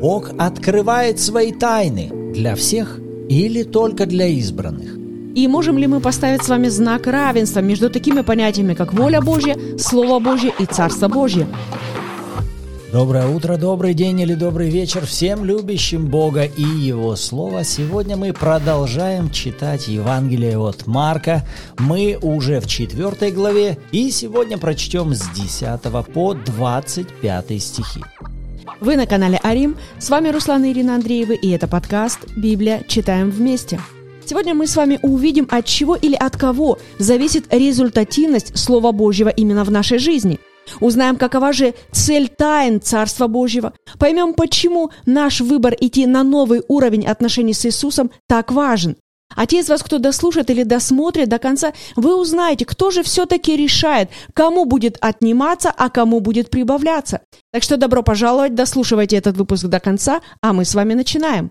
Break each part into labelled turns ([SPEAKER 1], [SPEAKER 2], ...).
[SPEAKER 1] Бог открывает свои тайны для всех или только для избранных?
[SPEAKER 2] И можем ли мы поставить с вами знак равенства между такими понятиями, как воля Божья, Слово Божье и Царство Божье?
[SPEAKER 1] Доброе утро, добрый день или добрый вечер всем любящим Бога и Его Слово. Сегодня мы продолжаем читать Евангелие от Марка. Мы уже в четвертой главе и сегодня прочтем с 10 по 25 стихи.
[SPEAKER 2] Вы на канале Арим, с вами Руслан и Ирина Андреевы, и это подкаст «Библия. Читаем вместе». Сегодня мы с вами увидим, от чего или от кого зависит результативность Слова Божьего именно в нашей жизни. Узнаем, какова же цель тайн Царства Божьего. Поймем, почему наш выбор идти на новый уровень отношений с Иисусом так важен. А те из вас, кто дослушает или досмотрит до конца, вы узнаете, кто же все-таки решает, кому будет отниматься, а кому будет прибавляться. Так что добро пожаловать, дослушивайте этот выпуск до конца, а мы с вами начинаем.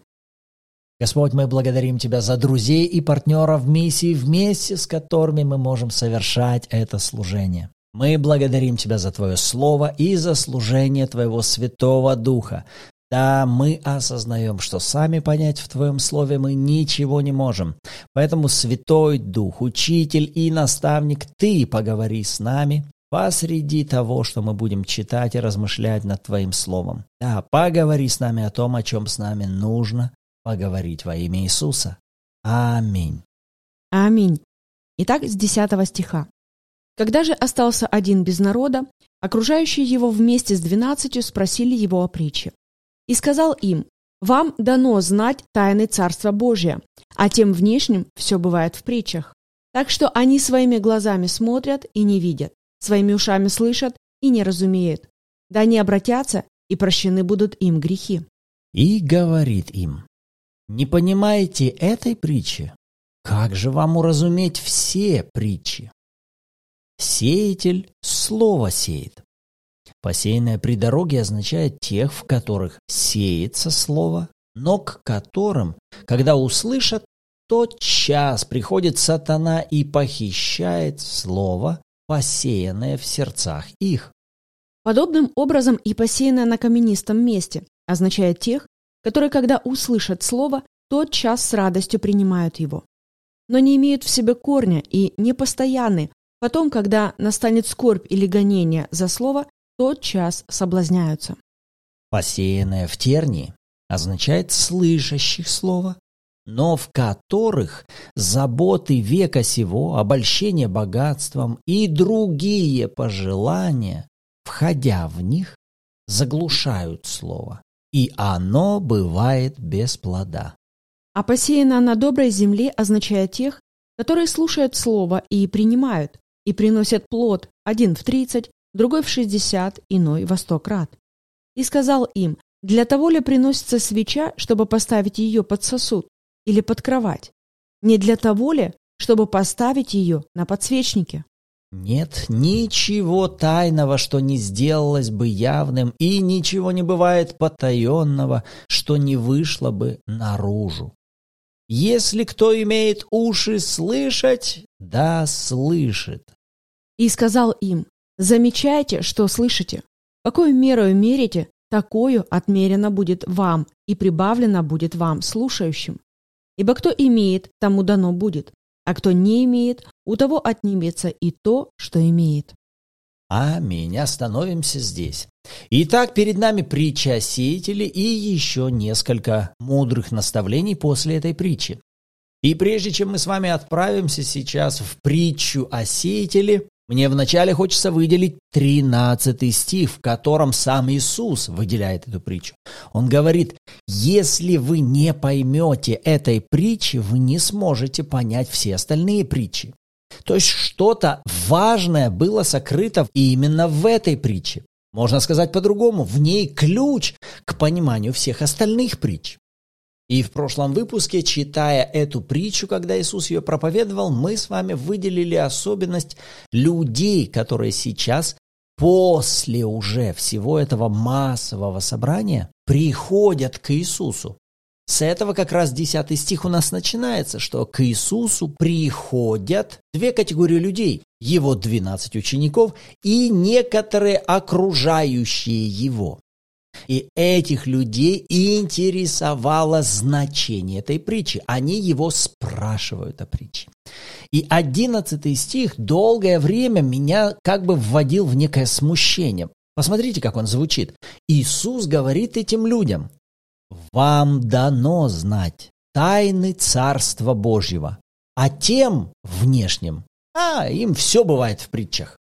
[SPEAKER 1] Господь, мы благодарим Тебя за друзей и партнеров миссии, вместе с которыми мы можем совершать это служение. Мы благодарим Тебя за Твое Слово и за служение Твоего Святого Духа. Да, мы осознаем, что сами понять в Твоем Слове мы ничего не можем. Поэтому Святой Дух, Учитель и Наставник, Ты поговори с нами посреди того, что мы будем читать и размышлять над Твоим Словом. Да, поговори с нами о том, о чем с нами нужно поговорить во имя Иисуса. Аминь.
[SPEAKER 2] Аминь. Итак, с 10 стиха. Когда же остался один без народа, окружающие его вместе с двенадцатью спросили его о притче. И сказал им, «Вам дано знать тайны Царства Божия, а тем внешним все бывает в притчах. Так что они своими глазами смотрят и не видят, своими ушами слышат и не разумеют. Да они обратятся, и прощены будут им грехи».
[SPEAKER 1] И говорит им, «Не понимаете этой притчи? Как же вам уразуметь все притчи?» Сеятель слово сеет. Посеянное при дороге означает тех, в которых сеется слово, но к которым, когда услышат, тот час приходит сатана и похищает слово, посеянное в сердцах их.
[SPEAKER 2] Подобным образом и посеянное на каменистом месте означает тех, которые, когда услышат слово, тот час с радостью принимают его. Но не имеют в себе корня и непостоянны, потом, когда настанет скорбь или гонение за слово, тот час соблазняются.
[SPEAKER 1] Посеянное в тернии означает слышащих слова, но в которых заботы века сего, обольщение богатством и другие пожелания, входя в них, заглушают слово, и оно бывает без плода.
[SPEAKER 2] А посеянное на доброй земле означает тех, которые слушают слово и принимают, и приносят плод один в тридцать, другой в шестьдесят, иной во сто крат. И сказал им, для того ли приносится свеча, чтобы поставить ее под сосуд или под кровать? Не для того ли, чтобы поставить ее на подсвечнике?
[SPEAKER 1] Нет ничего тайного, что не сделалось бы явным, и ничего не бывает потаенного, что не вышло бы наружу. Если кто имеет уши слышать, да слышит.
[SPEAKER 2] И сказал им, Замечайте, что слышите. Какую меру мерите, такую отмерено будет вам, и прибавлено будет вам, слушающим. Ибо кто имеет, тому дано будет, а кто не имеет, у того отнимется и то, что имеет.
[SPEAKER 1] Аминь. Остановимся здесь. Итак, перед нами притча о сеятеле и еще несколько мудрых наставлений после этой притчи. И прежде чем мы с вами отправимся сейчас в притчу о сеятеле, мне вначале хочется выделить 13 стих, в котором сам Иисус выделяет эту притчу. Он говорит, если вы не поймете этой притчи, вы не сможете понять все остальные притчи. То есть что-то важное было сокрыто именно в этой притче. Можно сказать по-другому, в ней ключ к пониманию всех остальных притч. И в прошлом выпуске, читая эту притчу, когда Иисус ее проповедовал, мы с вами выделили особенность людей, которые сейчас после уже всего этого массового собрания приходят к Иисусу. С этого как раз 10 стих у нас начинается, что к Иисусу приходят две категории людей. Его 12 учеников и некоторые окружающие его. И этих людей интересовало значение этой притчи. Они его спрашивают о притче. И одиннадцатый стих долгое время меня как бы вводил в некое смущение. Посмотрите, как он звучит. Иисус говорит этим людям, «Вам дано знать тайны Царства Божьего, а тем внешним, а им все бывает в притчах.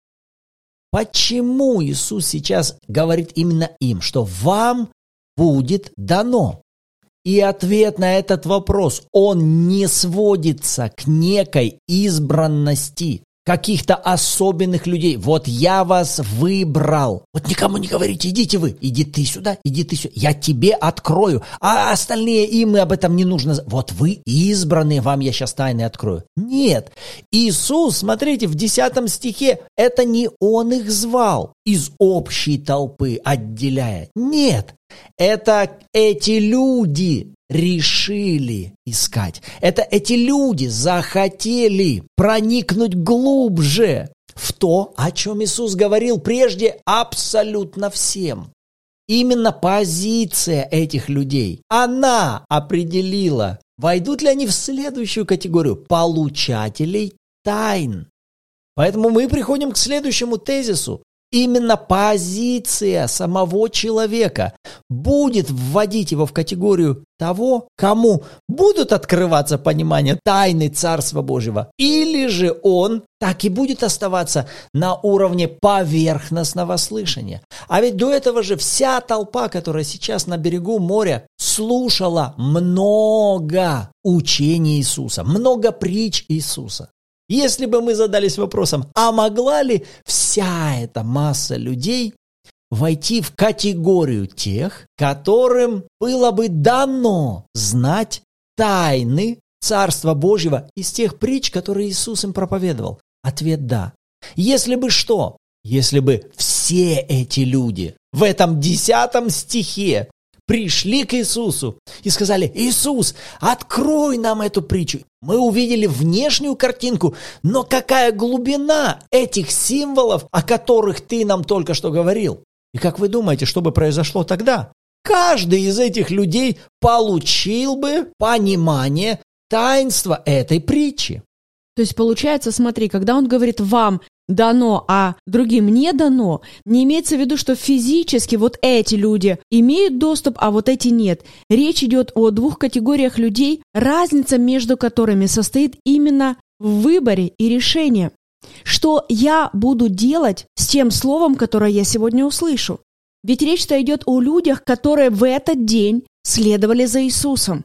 [SPEAKER 1] Почему Иисус сейчас говорит именно им, что вам будет дано? И ответ на этот вопрос, он не сводится к некой избранности каких-то особенных людей. Вот я вас выбрал. Вот никому не говорите, идите вы, иди ты сюда, иди ты сюда. Я тебе открою, а остальные им об этом не нужно. Вот вы избранные, вам я сейчас тайны открою. Нет. Иисус, смотрите, в 10 стихе, это не Он их звал из общей толпы отделяя. Нет. Это эти люди решили искать. Это эти люди захотели проникнуть глубже в то, о чем Иисус говорил прежде абсолютно всем. Именно позиция этих людей, она определила, войдут ли они в следующую категорию получателей тайн. Поэтому мы приходим к следующему тезису. Именно позиция самого человека будет вводить его в категорию того, кому будут открываться понимания тайны Царства Божьего, или же он так и будет оставаться на уровне поверхностного слышания. А ведь до этого же вся толпа, которая сейчас на берегу моря, слушала много учений Иисуса, много притч Иисуса. Если бы мы задались вопросом, а могла ли вся эта масса людей войти в категорию тех, которым было бы дано знать тайны Царства Божьего из тех притч, которые Иисус им проповедовал? Ответ – да. Если бы что? Если бы все эти люди в этом десятом стихе пришли к Иисусу и сказали, Иисус, открой нам эту притчу. Мы увидели внешнюю картинку, но какая глубина этих символов, о которых ты нам только что говорил? И как вы думаете, что бы произошло тогда? Каждый из этих людей получил бы понимание таинства этой притчи.
[SPEAKER 2] То есть получается, смотри, когда он говорит вам, дано, а другим не дано, не имеется в виду, что физически вот эти люди имеют доступ, а вот эти нет. Речь идет о двух категориях людей, разница между которыми состоит именно в выборе и решении. Что я буду делать с тем словом, которое я сегодня услышу? Ведь речь-то идет о людях, которые в этот день следовали за Иисусом.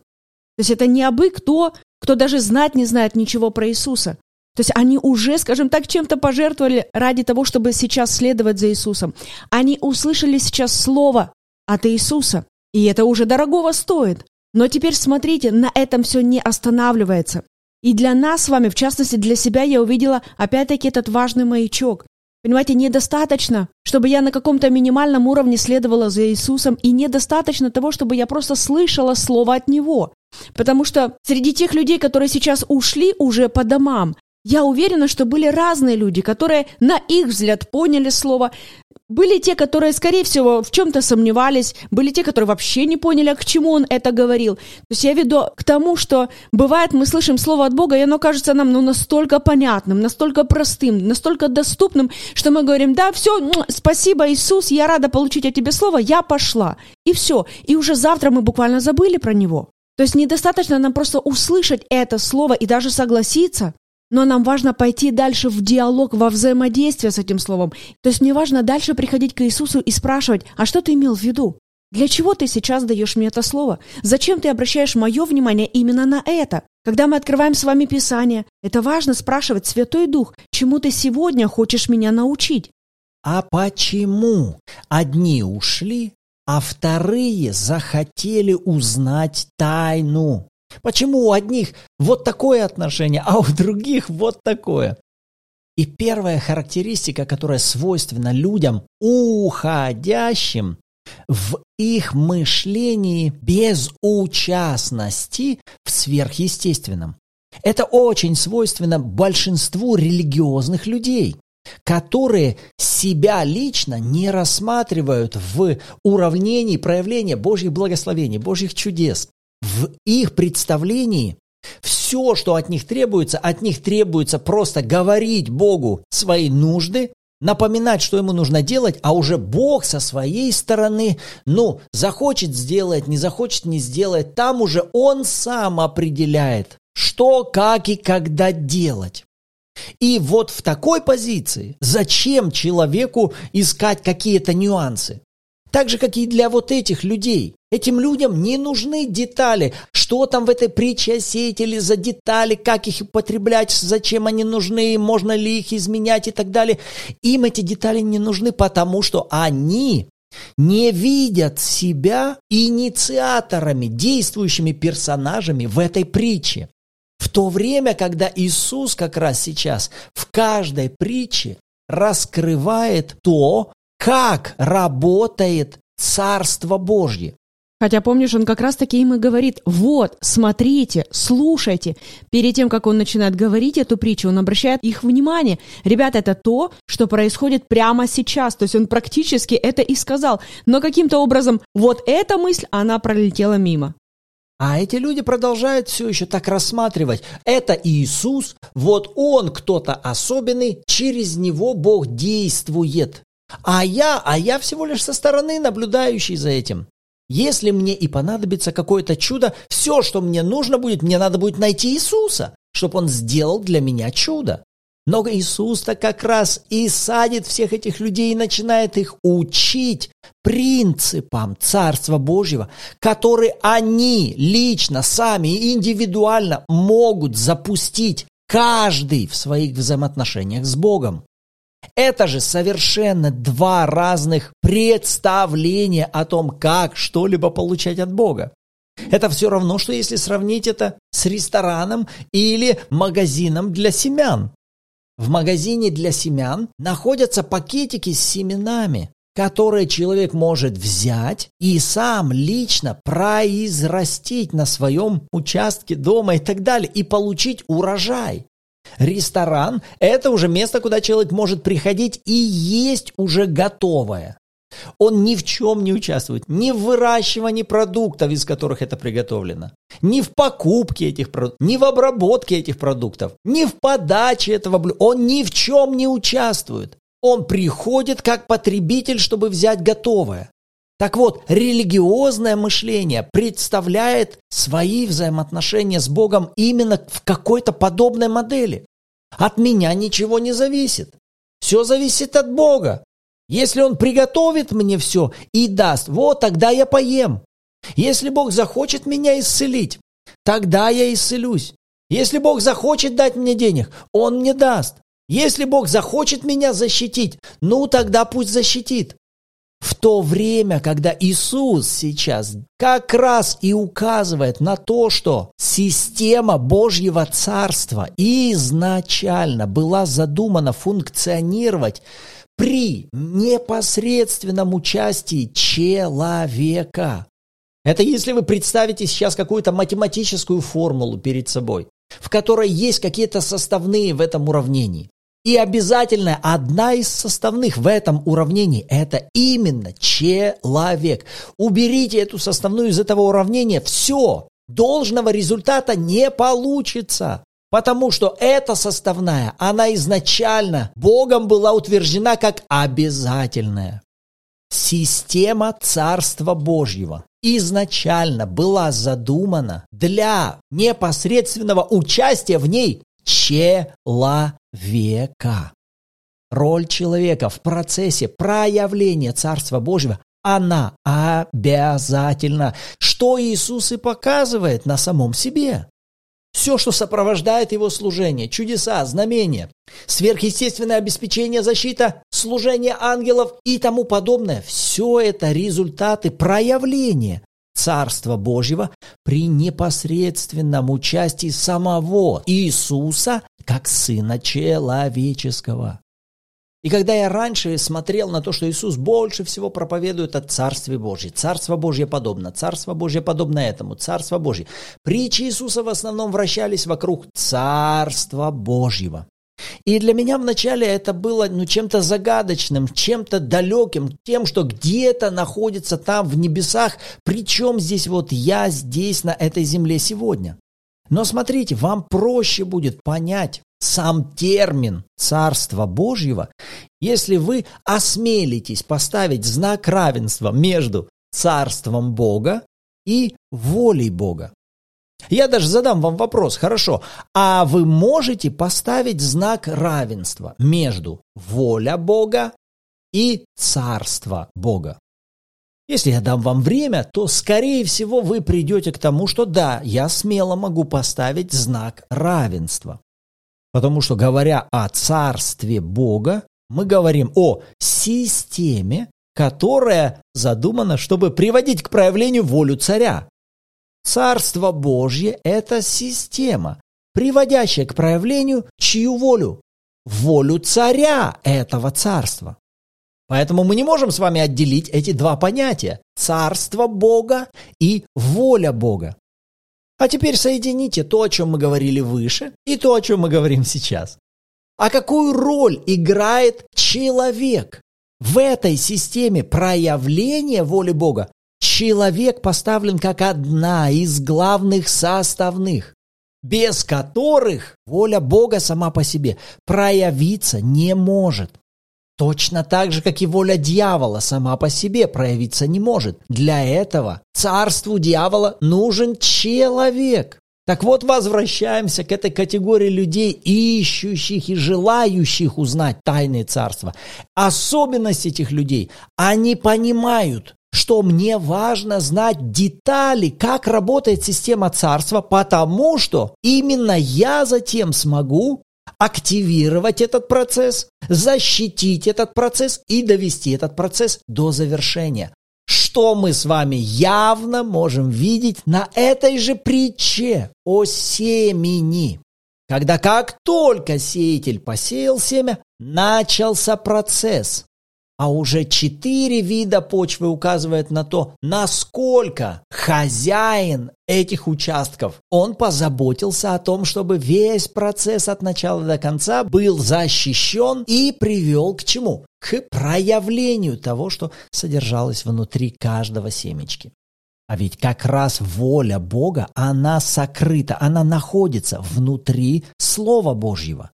[SPEAKER 2] То есть это не абы кто, кто даже знать не знает ничего про Иисуса. То есть они уже, скажем так, чем-то пожертвовали ради того, чтобы сейчас следовать за Иисусом. Они услышали сейчас слово от Иисуса, и это уже дорогого стоит. Но теперь смотрите, на этом все не останавливается. И для нас с вами, в частности для себя, я увидела опять-таки этот важный маячок. Понимаете, недостаточно, чтобы я на каком-то минимальном уровне следовала за Иисусом, и недостаточно того, чтобы я просто слышала слово от Него. Потому что среди тех людей, которые сейчас ушли уже по домам, я уверена, что были разные люди, которые на их взгляд поняли слово. Были те, которые, скорее всего, в чем-то сомневались. Были те, которые вообще не поняли, к чему он это говорил. То есть я веду к тому, что бывает, мы слышим слово от Бога, и оно кажется нам ну, настолько понятным, настолько простым, настолько доступным, что мы говорим, да, все, спасибо, Иисус, я рада получить от тебя слово, я пошла. И все. И уже завтра мы буквально забыли про него. То есть недостаточно нам просто услышать это слово и даже согласиться, но нам важно пойти дальше в диалог, во взаимодействие с этим словом. То есть мне важно дальше приходить к Иисусу и спрашивать, а что ты имел в виду? Для чего ты сейчас даешь мне это слово? Зачем ты обращаешь мое внимание именно на это? Когда мы открываем с вами Писание, это важно спрашивать, Святой Дух, чему ты сегодня хочешь меня научить?
[SPEAKER 1] А почему одни ушли, а вторые захотели узнать тайну? Почему у одних вот такое отношение, а у других вот такое? И первая характеристика, которая свойственна людям, уходящим в их мышлении без участности в сверхъестественном. Это очень свойственно большинству религиозных людей. которые себя лично не рассматривают в уравнении проявления Божьих благословений, Божьих чудес. В их представлении все, что от них требуется, от них требуется просто говорить Богу свои нужды, напоминать, что ему нужно делать, а уже Бог со своей стороны, ну, захочет сделать, не захочет не сделать, там уже он сам определяет, что, как и когда делать. И вот в такой позиции зачем человеку искать какие-то нюансы? Так же, как и для вот этих людей. Этим людям не нужны детали. Что там в этой притче о сеятеле за детали, как их употреблять, зачем они нужны, можно ли их изменять и так далее. Им эти детали не нужны, потому что они не видят себя инициаторами, действующими персонажами в этой притче. В то время, когда Иисус как раз сейчас в каждой притче раскрывает то, как работает Царство Божье.
[SPEAKER 2] Хотя, помнишь, он как раз-таки им и говорит, вот, смотрите, слушайте. Перед тем, как он начинает говорить эту притчу, он обращает их внимание. Ребята, это то, что происходит прямо сейчас. То есть он практически это и сказал. Но каким-то образом вот эта мысль, она пролетела мимо.
[SPEAKER 1] А эти люди продолжают все еще так рассматривать. Это Иисус, вот Он кто-то особенный, через Него Бог действует. А я, а я всего лишь со стороны наблюдающий за этим. Если мне и понадобится какое-то чудо, все, что мне нужно будет, мне надо будет найти Иисуса, чтобы Он сделал для меня чудо. Но Иисус-то как раз и садит всех этих людей и начинает их учить принципам Царства Божьего, которые они лично, сами, индивидуально могут запустить каждый в своих взаимоотношениях с Богом. Это же совершенно два разных представления о том, как что-либо получать от Бога. Это все равно, что если сравнить это с рестораном или магазином для семян. В магазине для семян находятся пакетики с семенами, которые человек может взять и сам лично произрастить на своем участке дома и так далее, и получить урожай. Ресторан – это уже место, куда человек может приходить и есть уже готовое. Он ни в чем не участвует, ни в выращивании продуктов, из которых это приготовлено, ни в покупке этих продуктов, ни в обработке этих продуктов, ни в подаче этого блюда. Он ни в чем не участвует. Он приходит как потребитель, чтобы взять готовое. Так вот, религиозное мышление представляет свои взаимоотношения с Богом именно в какой-то подобной модели. От меня ничего не зависит. Все зависит от Бога. Если Он приготовит мне все и даст, вот тогда я поем. Если Бог захочет меня исцелить, тогда я исцелюсь. Если Бог захочет дать мне денег, Он мне даст. Если Бог захочет меня защитить, ну тогда пусть защитит. В то время, когда Иисус сейчас как раз и указывает на то, что система Божьего Царства изначально была задумана функционировать при непосредственном участии человека. Это если вы представите сейчас какую-то математическую формулу перед собой, в которой есть какие-то составные в этом уравнении. И обязательно одна из составных в этом уравнении – это именно человек. Уберите эту составную из этого уравнения, все, должного результата не получится. Потому что эта составная, она изначально Богом была утверждена как обязательная. Система Царства Божьего изначально была задумана для непосредственного участия в ней человека. Роль человека в процессе проявления Царства Божьего она обязательна, что Иисус и показывает на самом себе. Все, что сопровождает его служение, чудеса, знамения, сверхъестественное обеспечение, защита, служение ангелов и тому подобное, все это результаты проявления Царства Божьего при непосредственном участии самого Иисуса как Сына Человеческого. И когда я раньше смотрел на то, что Иисус больше всего проповедует о Царстве Божьем, Царство Божье подобно, Царство Божье подобно этому, Царство Божье, притчи Иисуса в основном вращались вокруг Царства Божьего. И для меня вначале это было ну, чем-то загадочным, чем-то далеким, тем, что где-то находится там в небесах, причем здесь вот я здесь на этой земле сегодня. Но смотрите, вам проще будет понять сам термин Царства Божьего, если вы осмелитесь поставить знак равенства между Царством Бога и волей Бога. Я даже задам вам вопрос, хорошо, а вы можете поставить знак равенства между воля Бога и царство Бога? Если я дам вам время, то, скорее всего, вы придете к тому, что да, я смело могу поставить знак равенства. Потому что, говоря о царстве Бога, мы говорим о системе, которая задумана, чтобы приводить к проявлению волю царя. Царство Божье – это система, приводящая к проявлению чью волю? Волю царя этого царства. Поэтому мы не можем с вами отделить эти два понятия – царство Бога и воля Бога. А теперь соедините то, о чем мы говорили выше, и то, о чем мы говорим сейчас. А какую роль играет человек в этой системе проявления воли Бога? Человек поставлен как одна из главных составных, без которых воля Бога сама по себе проявиться не может. Точно так же, как и воля дьявола сама по себе проявиться не может. Для этого царству дьявола нужен человек. Так вот, возвращаемся к этой категории людей, ищущих и желающих узнать тайны царства. Особенность этих людей, они понимают, что мне важно знать детали, как работает система царства, потому что именно я затем смогу активировать этот процесс, защитить этот процесс и довести этот процесс до завершения. Что мы с вами явно можем видеть на этой же притче о семени. Когда как только сеятель посеял семя, начался процесс а уже четыре вида почвы указывают на то, насколько хозяин этих участков, он позаботился о том, чтобы весь процесс от начала до конца был защищен и привел к чему? К проявлению того, что содержалось внутри каждого семечки. А ведь как раз воля Бога, она сокрыта, она находится внутри Слова Божьего.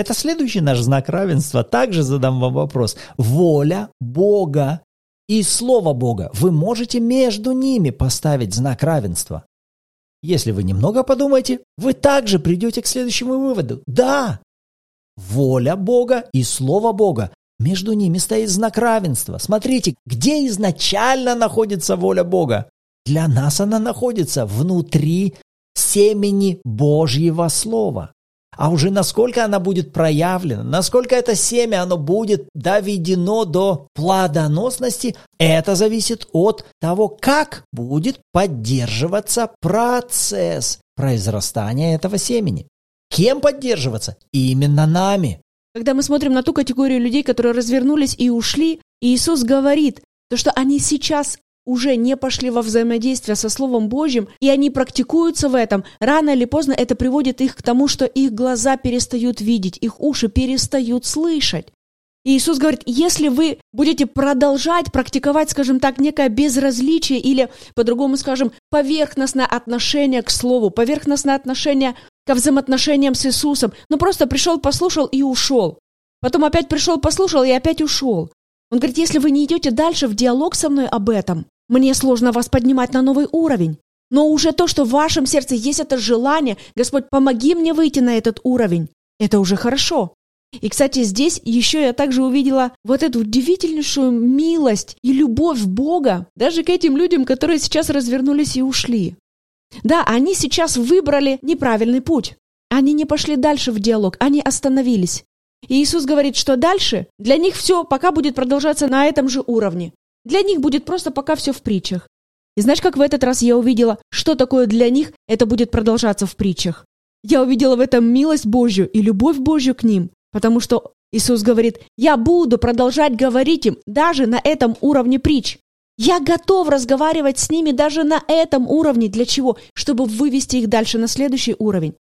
[SPEAKER 1] Это следующий наш знак равенства. Также задам вам вопрос. Воля Бога и Слово Бога. Вы можете между ними поставить знак равенства. Если вы немного подумаете, вы также придете к следующему выводу. Да, воля Бога и Слово Бога. Между ними стоит знак равенства. Смотрите, где изначально находится воля Бога? Для нас она находится внутри семени Божьего Слова а уже насколько она будет проявлена, насколько это семя, оно будет доведено до плодоносности, это зависит от того, как будет поддерживаться процесс произрастания этого семени. Кем поддерживаться? Именно нами.
[SPEAKER 2] Когда мы смотрим на ту категорию людей, которые развернулись и ушли, Иисус говорит, то, что они сейчас уже не пошли во взаимодействие со Словом Божьим, и они практикуются в этом, рано или поздно это приводит их к тому, что их глаза перестают видеть, их уши перестают слышать. И Иисус говорит, если вы будете продолжать практиковать, скажем так, некое безразличие или, по-другому скажем, поверхностное отношение к Слову, поверхностное отношение ко взаимоотношениям с Иисусом, ну просто пришел, послушал и ушел. Потом опять пришел, послушал и опять ушел. Он говорит, если вы не идете дальше в диалог со мной об этом, мне сложно вас поднимать на новый уровень. Но уже то, что в вашем сердце есть это желание, Господь, помоги мне выйти на этот уровень, это уже хорошо. И, кстати, здесь еще я также увидела вот эту удивительнейшую милость и любовь Бога даже к этим людям, которые сейчас развернулись и ушли. Да, они сейчас выбрали неправильный путь. Они не пошли дальше в диалог, они остановились. И Иисус говорит, что дальше для них все пока будет продолжаться на этом же уровне. Для них будет просто пока все в притчах. И знаешь, как в этот раз я увидела, что такое для них это будет продолжаться в притчах? Я увидела в этом милость Божью и любовь Божью к ним, потому что Иисус говорит, я буду продолжать говорить им даже на этом уровне притч. Я готов разговаривать с ними даже на этом уровне. Для чего? Чтобы вывести их дальше на следующий уровень.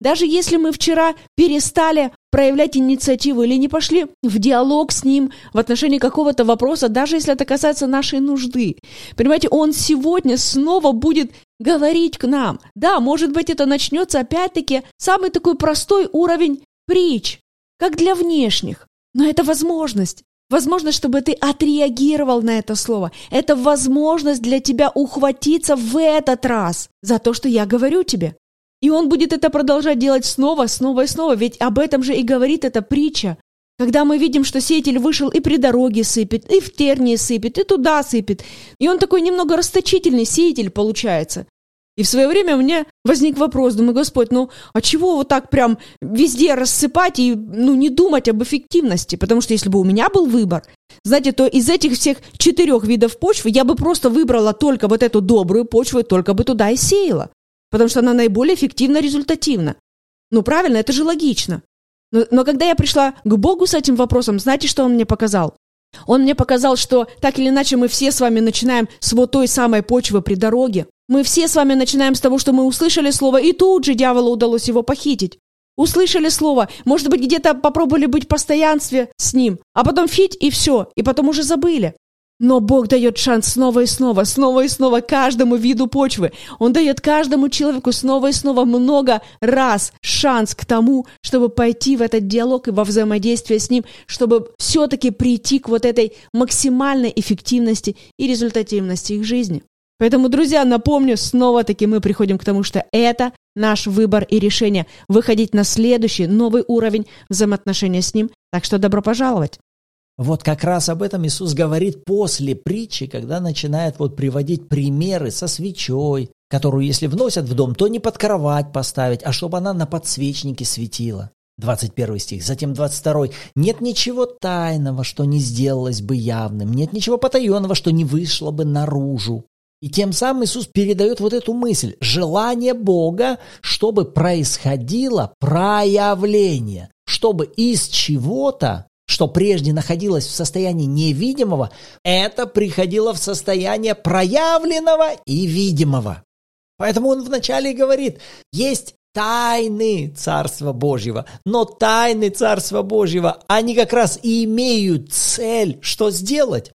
[SPEAKER 2] Даже если мы вчера перестали проявлять инициативу или не пошли в диалог с ним в отношении какого-то вопроса, даже если это касается нашей нужды. Понимаете, он сегодня снова будет говорить к нам. Да, может быть, это начнется опять-таки самый такой простой уровень притч, как для внешних. Но это возможность. Возможность, чтобы ты отреагировал на это слово. Это возможность для тебя ухватиться в этот раз за то, что я говорю тебе. И он будет это продолжать делать снова, снова и снова, ведь об этом же и говорит эта притча. Когда мы видим, что сеятель вышел и при дороге сыпет, и в тернии сыпет, и туда сыпет. И он такой немного расточительный сеятель получается. И в свое время у меня возник вопрос, думаю, Господь, ну а чего вот так прям везде рассыпать и ну, не думать об эффективности? Потому что если бы у меня был выбор, знаете, то из этих всех четырех видов почвы я бы просто выбрала только вот эту добрую почву и только бы туда и сеяла потому что она наиболее эффективна, результативна. Ну, правильно, это же логично. Но, но когда я пришла к Богу с этим вопросом, знаете, что Он мне показал? Он мне показал, что так или иначе мы все с вами начинаем с вот той самой почвы при дороге. Мы все с вами начинаем с того, что мы услышали слово, и тут же дьяволу удалось его похитить. Услышали слово, может быть, где-то попробовали быть в постоянстве с ним, а потом фить и все, и потом уже забыли. Но Бог дает шанс снова и снова, снова и снова каждому виду почвы. Он дает каждому человеку снова и снова много раз шанс к тому, чтобы пойти в этот диалог и во взаимодействие с ним, чтобы все-таки прийти к вот этой максимальной эффективности и результативности их жизни. Поэтому, друзья, напомню, снова-таки мы приходим к тому, что это наш выбор и решение выходить на следующий новый уровень взаимоотношения с ним. Так что добро пожаловать!
[SPEAKER 1] Вот как раз об этом Иисус говорит после притчи, когда начинает вот приводить примеры со свечой, которую если вносят в дом, то не под кровать поставить, а чтобы она на подсвечнике светила. 21 стих. Затем 22. «Нет ничего тайного, что не сделалось бы явным, нет ничего потаенного, что не вышло бы наружу». И тем самым Иисус передает вот эту мысль. Желание Бога, чтобы происходило проявление, чтобы из чего-то что прежде находилось в состоянии невидимого, это приходило в состояние проявленного и видимого. Поэтому он вначале говорит, есть тайны Царства Божьего, но тайны Царства Божьего, они как раз и имеют цель, что сделать?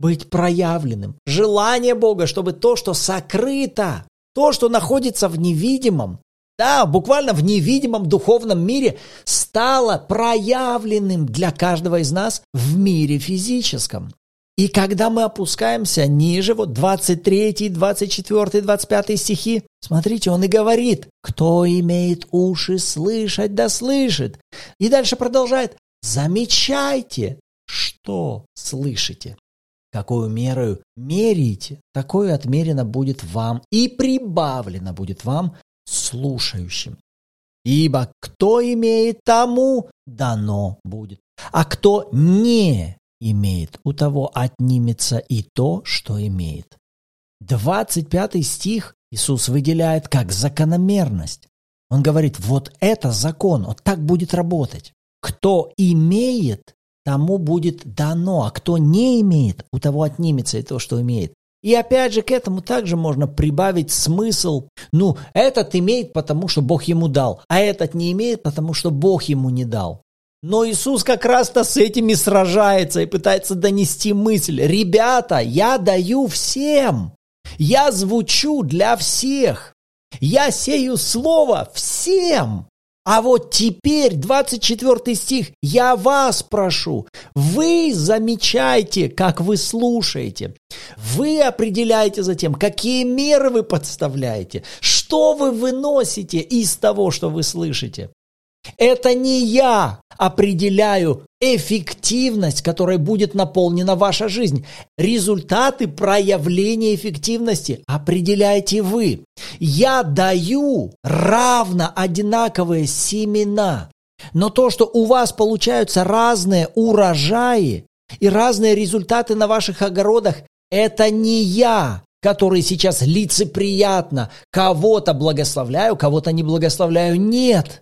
[SPEAKER 1] Быть проявленным. Желание Бога, чтобы то, что сокрыто, то, что находится в невидимом, да, буквально в невидимом духовном мире стало проявленным для каждого из нас в мире физическом. И когда мы опускаемся ниже, вот 23, 24, 25 стихи, смотрите, он и говорит, кто имеет уши слышать, да слышит. И дальше продолжает, замечайте, что слышите. Какую мерою мерите, такое отмерено будет вам и прибавлено будет вам слушающим. Ибо кто имеет тому, дано будет. А кто не имеет, у того отнимется и то, что имеет. 25 стих Иисус выделяет как закономерность. Он говорит, вот это закон, вот так будет работать. Кто имеет, тому будет дано, а кто не имеет, у того отнимется и то, что имеет. И опять же к этому также можно прибавить смысл. Ну, этот имеет, потому что Бог ему дал, а этот не имеет, потому что Бог ему не дал. Но Иисус как раз-то с этими сражается и пытается донести мысль. Ребята, я даю всем. Я звучу для всех. Я сею слово всем. А вот теперь, 24 стих, я вас прошу, вы замечайте, как вы слушаете. Вы определяете затем, какие меры вы подставляете, что вы выносите из того, что вы слышите. Это не я определяю эффективность, которой будет наполнена ваша жизнь. Результаты проявления эффективности определяете вы. Я даю равно одинаковые семена. Но то, что у вас получаются разные урожаи и разные результаты на ваших огородах, это не я, который сейчас лицеприятно кого-то благословляю, кого-то не благословляю. Нет.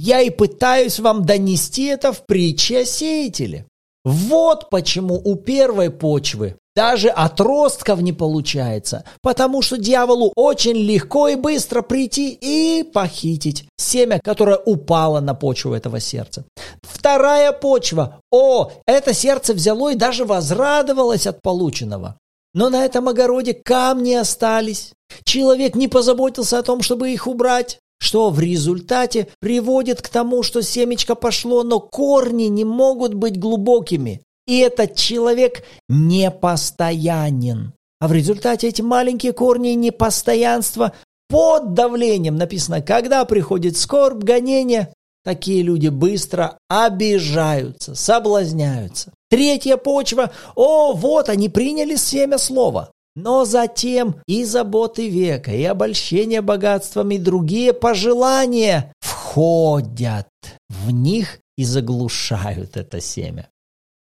[SPEAKER 1] Я и пытаюсь вам донести это в притче о сеятеле. Вот почему у первой почвы Даже отростков не получается, потому что дьяволу очень легко и быстро прийти и похитить семя, которое упало на почву этого сердца. Вторая почва. О, это сердце взяло и даже возрадовалось от полученного. Но на этом огороде камни остались. Человек не позаботился о том, чтобы их убрать что в результате приводит к тому, что семечко пошло, но корни не могут быть глубокими. И этот человек непостоянен. А в результате эти маленькие корни непостоянства под давлением, написано, когда приходит скорбь, гонение, такие люди быстро обижаются, соблазняются. Третья почва, о, вот они приняли семя слова. Но затем и заботы века, и обольщение богатствами, и другие пожелания входят в них и заглушают это семя.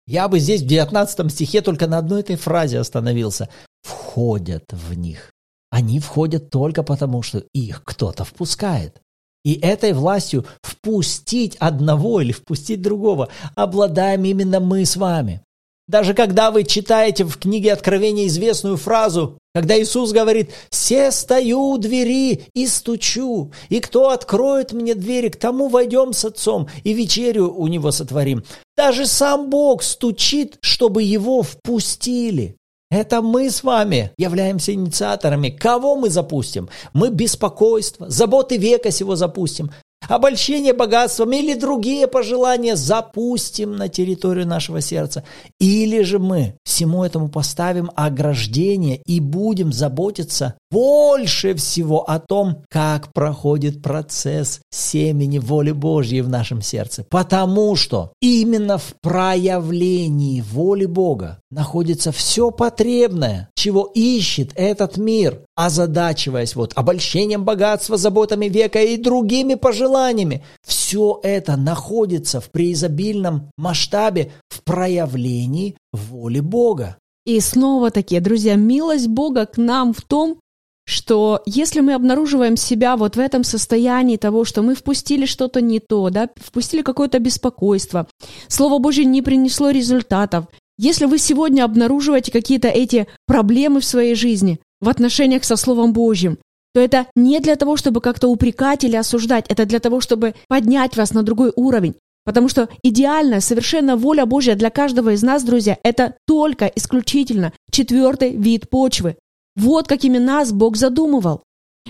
[SPEAKER 1] Я бы здесь в 19 стихе только на одной этой фразе остановился. Входят в них. Они входят только потому, что их кто-то впускает. И этой властью впустить одного или впустить другого обладаем именно мы с вами. Даже когда вы читаете в книге Откровения известную фразу, когда Иисус говорит «Се стою у двери и стучу, и кто откроет мне двери, к тому войдем с Отцом, и вечерю у Него сотворим». Даже сам Бог стучит, чтобы Его впустили. Это мы с вами являемся инициаторами. Кого мы запустим? Мы беспокойство, заботы века сего запустим обольщение богатством или другие пожелания запустим на территорию нашего сердца. Или же мы всему этому поставим ограждение и будем заботиться больше всего о том, как проходит процесс семени воли Божьей в нашем сердце. Потому что именно в проявлении воли Бога находится все потребное, чего ищет этот мир, озадачиваясь вот обольщением богатства, заботами века и другими пожеланиями. Все это находится в преизобильном масштабе в проявлении воли Бога.
[SPEAKER 2] И снова-таки, друзья, милость Бога к нам в том, что если мы обнаруживаем себя вот в этом состоянии того, что мы впустили что-то не то, да, впустили какое-то беспокойство, Слово Божье не принесло результатов, если вы сегодня обнаруживаете какие-то эти проблемы в своей жизни в отношениях со Словом Божьим, то это не для того, чтобы как-то упрекать или осуждать, это для того, чтобы поднять вас на другой уровень. Потому что идеальная, совершенно воля Божья для каждого из нас, друзья, это только исключительно четвертый вид почвы. Вот какими нас Бог задумывал.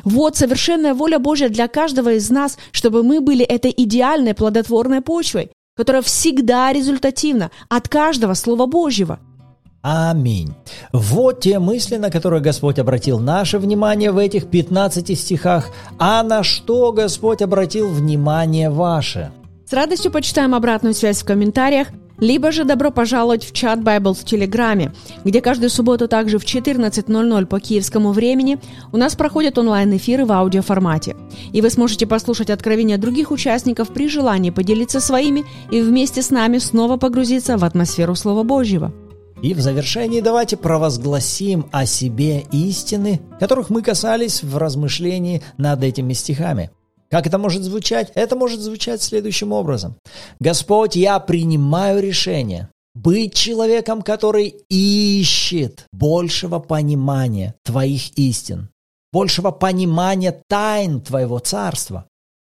[SPEAKER 2] Вот совершенная воля Божья для каждого из нас, чтобы мы были этой идеальной плодотворной почвой, которая всегда результативна от каждого Слова Божьего.
[SPEAKER 1] Аминь. Вот те мысли, на которые Господь обратил наше внимание в этих 15 стихах, а на что Господь обратил внимание ваше.
[SPEAKER 2] С радостью почитаем обратную связь в комментариях – либо же добро пожаловать в чат Bible в Телеграме, где каждую субботу также в 14.00 по киевскому времени у нас проходят онлайн-эфиры в аудиоформате. И вы сможете послушать откровения других участников при желании поделиться своими и вместе с нами снова погрузиться в атмосферу Слова Божьего.
[SPEAKER 1] И в завершении давайте провозгласим о себе истины, которых мы касались в размышлении над этими стихами. Как это может звучать? Это может звучать следующим образом. Господь, я принимаю решение быть человеком, который ищет большего понимания Твоих истин, большего понимания тайн Твоего Царства.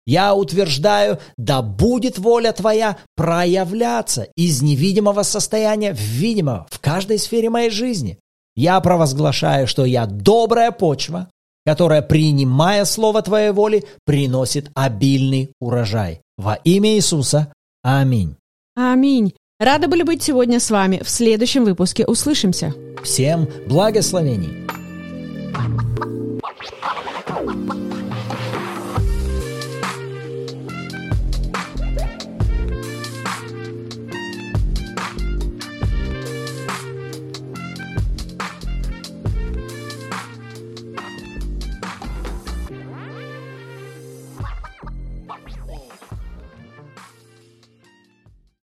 [SPEAKER 1] Я утверждаю, да будет воля Твоя проявляться из невидимого состояния в видимое в каждой сфере моей жизни. Я провозглашаю, что я добрая почва, которая, принимая слово Твоей воли, приносит обильный урожай. Во имя Иисуса. Аминь.
[SPEAKER 2] Аминь. Рады были быть сегодня с вами. В следующем выпуске услышимся.
[SPEAKER 1] Всем благословений.